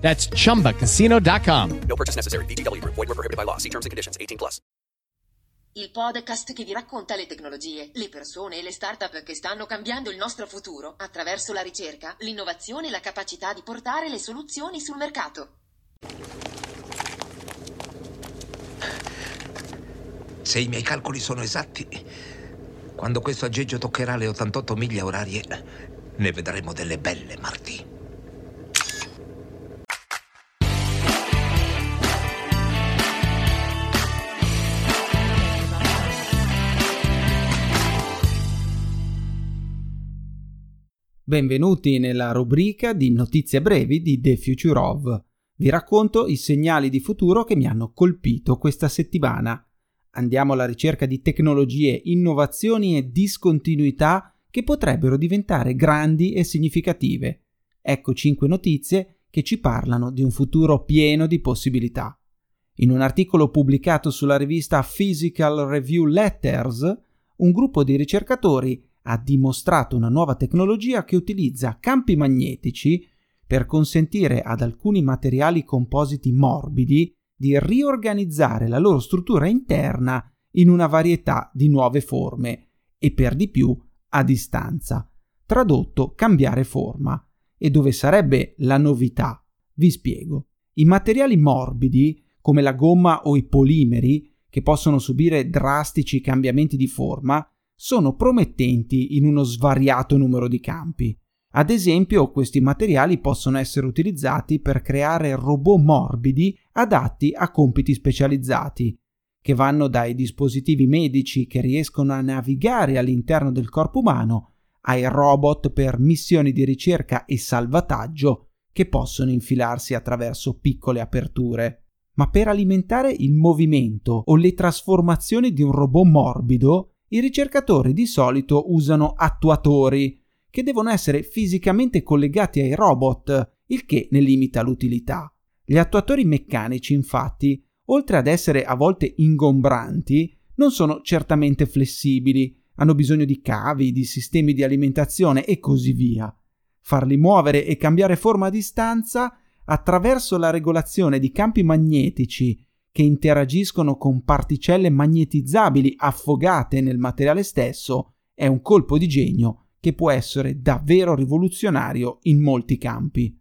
That's chumbacasino.com. No purchase necessary. VGW Group. Void were prohibited by law. See terms and conditions. 18 plus. Il podcast che vi racconta le tecnologie, le persone e le start-up che stanno cambiando il nostro futuro attraverso la ricerca, l'innovazione e la capacità di portare le soluzioni sul mercato. Se i miei calcoli sono esatti, quando questo aggeggio toccherà le 88 miglia orarie, ne vedremo delle belle, Marty. Benvenuti nella rubrica di notizie brevi di The Future of. Vi racconto i segnali di futuro che mi hanno colpito questa settimana. Andiamo alla ricerca di tecnologie, innovazioni e discontinuità che potrebbero diventare grandi e significative. Ecco 5 notizie che ci parlano di un futuro pieno di possibilità. In un articolo pubblicato sulla rivista Physical Review Letters, un gruppo di ricercatori ha dimostrato una nuova tecnologia che utilizza campi magnetici per consentire ad alcuni materiali compositi morbidi di riorganizzare la loro struttura interna in una varietà di nuove forme e per di più a distanza. Tradotto cambiare forma. E dove sarebbe la novità? Vi spiego. I materiali morbidi, come la gomma o i polimeri, che possono subire drastici cambiamenti di forma, sono promettenti in uno svariato numero di campi. Ad esempio, questi materiali possono essere utilizzati per creare robot morbidi adatti a compiti specializzati, che vanno dai dispositivi medici che riescono a navigare all'interno del corpo umano ai robot per missioni di ricerca e salvataggio che possono infilarsi attraverso piccole aperture. Ma per alimentare il movimento o le trasformazioni di un robot morbido, i ricercatori di solito usano attuatori, che devono essere fisicamente collegati ai robot, il che ne limita l'utilità. Gli attuatori meccanici, infatti, oltre ad essere a volte ingombranti, non sono certamente flessibili, hanno bisogno di cavi, di sistemi di alimentazione e così via. Farli muovere e cambiare forma a distanza attraverso la regolazione di campi magnetici che interagiscono con particelle magnetizzabili affogate nel materiale stesso è un colpo di genio che può essere davvero rivoluzionario in molti campi.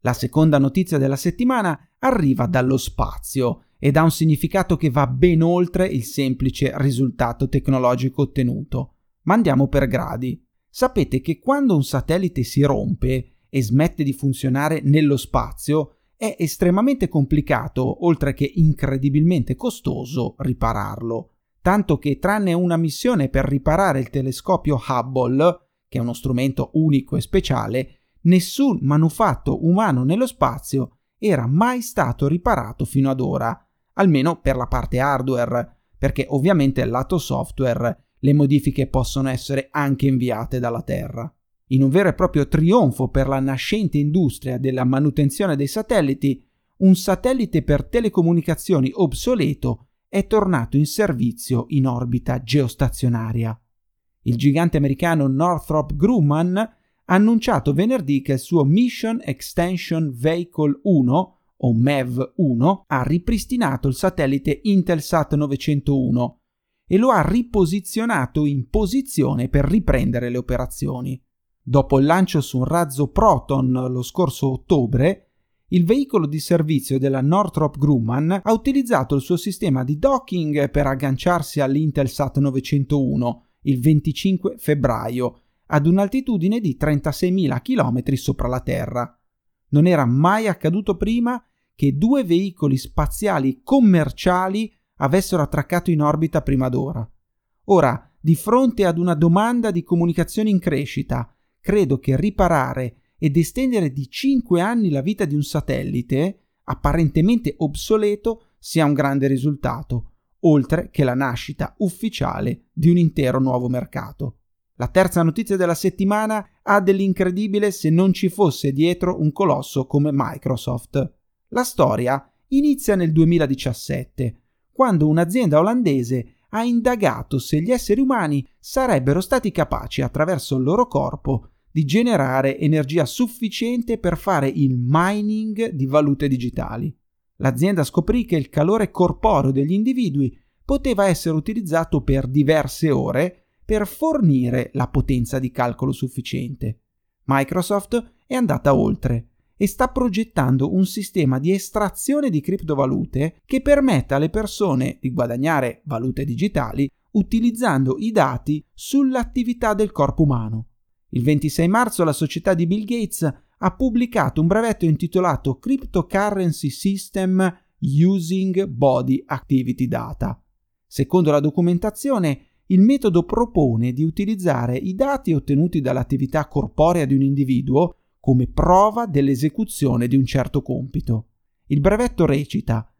La seconda notizia della settimana arriva dallo spazio ed ha un significato che va ben oltre il semplice risultato tecnologico ottenuto. Ma andiamo per gradi. Sapete che quando un satellite si rompe e smette di funzionare nello spazio, è estremamente complicato, oltre che incredibilmente costoso, ripararlo. Tanto che tranne una missione per riparare il telescopio Hubble, che è uno strumento unico e speciale, nessun manufatto umano nello spazio era mai stato riparato fino ad ora, almeno per la parte hardware, perché ovviamente lato software le modifiche possono essere anche inviate dalla Terra. In un vero e proprio trionfo per la nascente industria della manutenzione dei satelliti, un satellite per telecomunicazioni obsoleto è tornato in servizio in orbita geostazionaria. Il gigante americano Northrop Grumman ha annunciato venerdì che il suo Mission Extension Vehicle 1 o MEV-1 ha ripristinato il satellite Intelsat 901 e lo ha riposizionato in posizione per riprendere le operazioni. Dopo il lancio su un razzo Proton lo scorso ottobre, il veicolo di servizio della Northrop Grumman ha utilizzato il suo sistema di docking per agganciarsi all'Intelsat 901 il 25 febbraio ad un'altitudine di 36.000 km sopra la Terra. Non era mai accaduto prima che due veicoli spaziali commerciali avessero attraccato in orbita prima d'ora. Ora, di fronte ad una domanda di comunicazione in crescita, credo che riparare ed estendere di 5 anni la vita di un satellite, apparentemente obsoleto, sia un grande risultato, oltre che la nascita ufficiale di un intero nuovo mercato. La terza notizia della settimana ha dell'incredibile se non ci fosse dietro un colosso come Microsoft. La storia inizia nel 2017, quando un'azienda olandese ha indagato se gli esseri umani sarebbero stati capaci attraverso il loro corpo di generare energia sufficiente per fare il mining di valute digitali. L'azienda scoprì che il calore corporeo degli individui poteva essere utilizzato per diverse ore per fornire la potenza di calcolo sufficiente. Microsoft è andata oltre e sta progettando un sistema di estrazione di criptovalute che permetta alle persone di guadagnare valute digitali utilizzando i dati sull'attività del corpo umano. Il 26 marzo la società di Bill Gates ha pubblicato un brevetto intitolato Cryptocurrency System Using Body Activity Data. Secondo la documentazione, il metodo propone di utilizzare i dati ottenuti dall'attività corporea di un individuo come prova dell'esecuzione di un certo compito. Il brevetto recita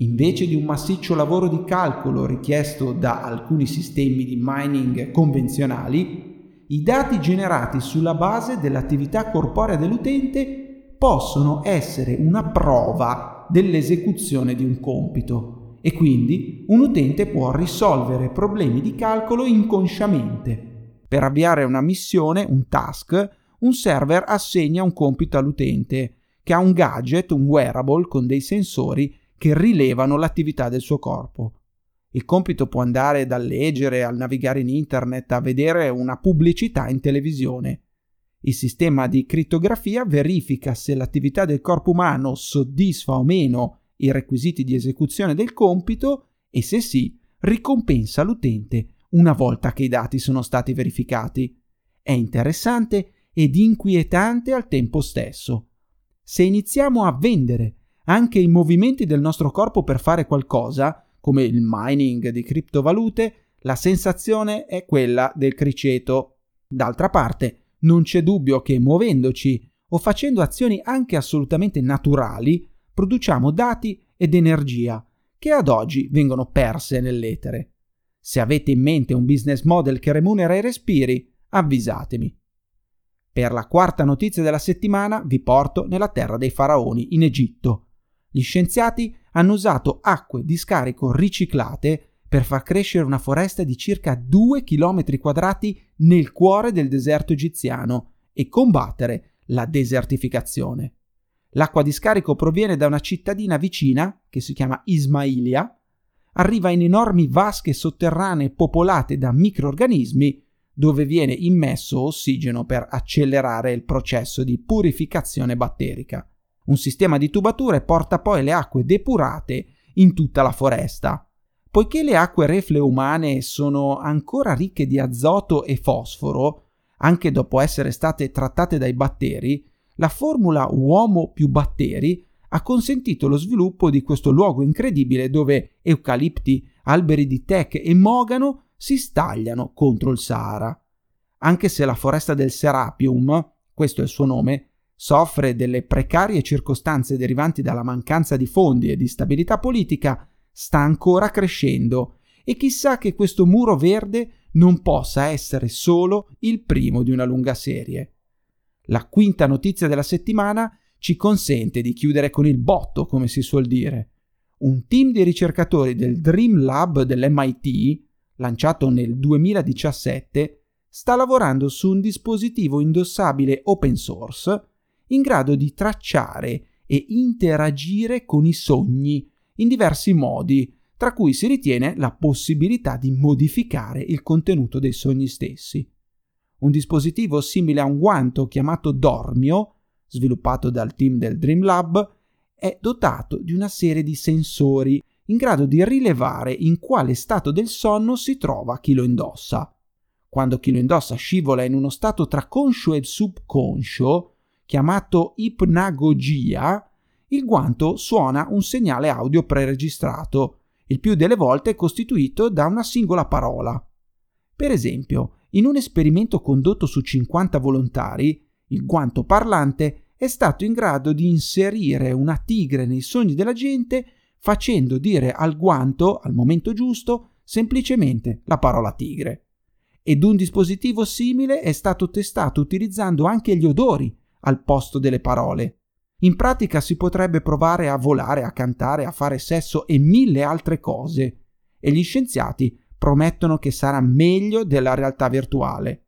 Invece di un massiccio lavoro di calcolo richiesto da alcuni sistemi di mining convenzionali, i dati generati sulla base dell'attività corporea dell'utente possono essere una prova dell'esecuzione di un compito e quindi un utente può risolvere problemi di calcolo inconsciamente. Per avviare una missione, un task, un server assegna un compito all'utente, che ha un gadget, un wearable con dei sensori che rilevano l'attività del suo corpo. Il compito può andare dal leggere al navigare in internet a vedere una pubblicità in televisione. Il sistema di crittografia verifica se l'attività del corpo umano soddisfa o meno i requisiti di esecuzione del compito e se sì, ricompensa l'utente una volta che i dati sono stati verificati. È interessante ed inquietante al tempo stesso. Se iniziamo a vendere anche i movimenti del nostro corpo per fare qualcosa, come il mining di criptovalute, la sensazione è quella del criceto. D'altra parte, non c'è dubbio che muovendoci o facendo azioni anche assolutamente naturali, produciamo dati ed energia che ad oggi vengono perse nell'etere. Se avete in mente un business model che remunera i respiri, avvisatemi. Per la quarta notizia della settimana vi porto nella terra dei faraoni, in Egitto. Gli scienziati hanno usato acque di scarico riciclate per far crescere una foresta di circa 2 km quadrati nel cuore del deserto egiziano e combattere la desertificazione. L'acqua di scarico proviene da una cittadina vicina, che si chiama Ismailia, arriva in enormi vasche sotterranee popolate da microorganismi dove viene immesso ossigeno per accelerare il processo di purificazione batterica. Un sistema di tubature porta poi le acque depurate in tutta la foresta. Poiché le acque reflue umane sono ancora ricche di azoto e fosforo, anche dopo essere state trattate dai batteri, la formula uomo più batteri ha consentito lo sviluppo di questo luogo incredibile dove eucalipti, alberi di tech e mogano si stagliano contro il Sahara. Anche se la foresta del Serapium, questo è il suo nome, soffre delle precarie circostanze derivanti dalla mancanza di fondi e di stabilità politica, sta ancora crescendo e chissà che questo muro verde non possa essere solo il primo di una lunga serie. La quinta notizia della settimana ci consente di chiudere con il botto, come si suol dire. Un team di ricercatori del Dream Lab dell'MIT lanciato nel 2017, sta lavorando su un dispositivo indossabile open source in grado di tracciare e interagire con i sogni in diversi modi, tra cui si ritiene la possibilità di modificare il contenuto dei sogni stessi. Un dispositivo simile a un guanto chiamato Dormio, sviluppato dal team del Dream Lab, è dotato di una serie di sensori in grado di rilevare in quale stato del sonno si trova chi lo indossa. Quando chi lo indossa scivola in uno stato tra conscio e subconscio, chiamato ipnagogia, il guanto suona un segnale audio preregistrato, il più delle volte costituito da una singola parola. Per esempio, in un esperimento condotto su 50 volontari, il guanto parlante è stato in grado di inserire una tigre nei sogni della gente facendo dire al guanto, al momento giusto, semplicemente la parola tigre. Ed un dispositivo simile è stato testato utilizzando anche gli odori al posto delle parole. In pratica si potrebbe provare a volare, a cantare, a fare sesso e mille altre cose. E gli scienziati promettono che sarà meglio della realtà virtuale.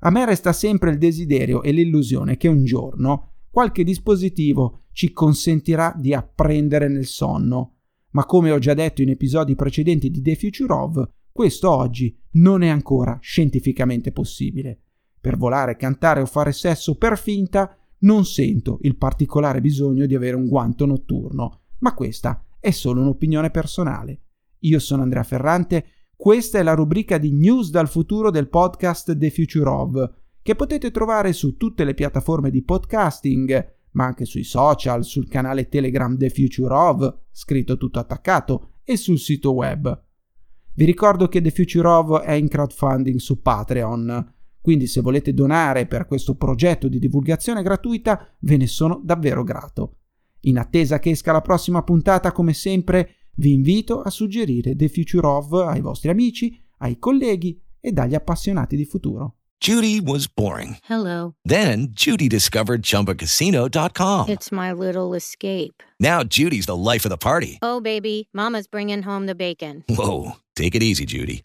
A me resta sempre il desiderio e l'illusione che un giorno qualche dispositivo ci consentirà di apprendere nel sonno. Ma come ho già detto in episodi precedenti di The Future of, questo oggi non è ancora scientificamente possibile. Per volare, cantare o fare sesso per finta non sento il particolare bisogno di avere un guanto notturno, ma questa è solo un'opinione personale. Io sono Andrea Ferrante, questa è la rubrica di News dal futuro del podcast The Future of, che potete trovare su tutte le piattaforme di podcasting, ma anche sui social, sul canale Telegram The Future of, scritto tutto attaccato, e sul sito web. Vi ricordo che The Future of è in crowdfunding su Patreon, quindi se volete donare per questo progetto di divulgazione gratuita ve ne sono davvero grato. In attesa che esca la prossima puntata, come sempre, vi invito a suggerire The Future of ai vostri amici, ai colleghi e agli appassionati di futuro. Judy was boring. Hello. Then Judy discovered ChumbaCasino.com. It's my little escape. Now Judy's the life of the party. Oh, baby, Mama's bringing home the bacon. Whoa, take it easy, Judy.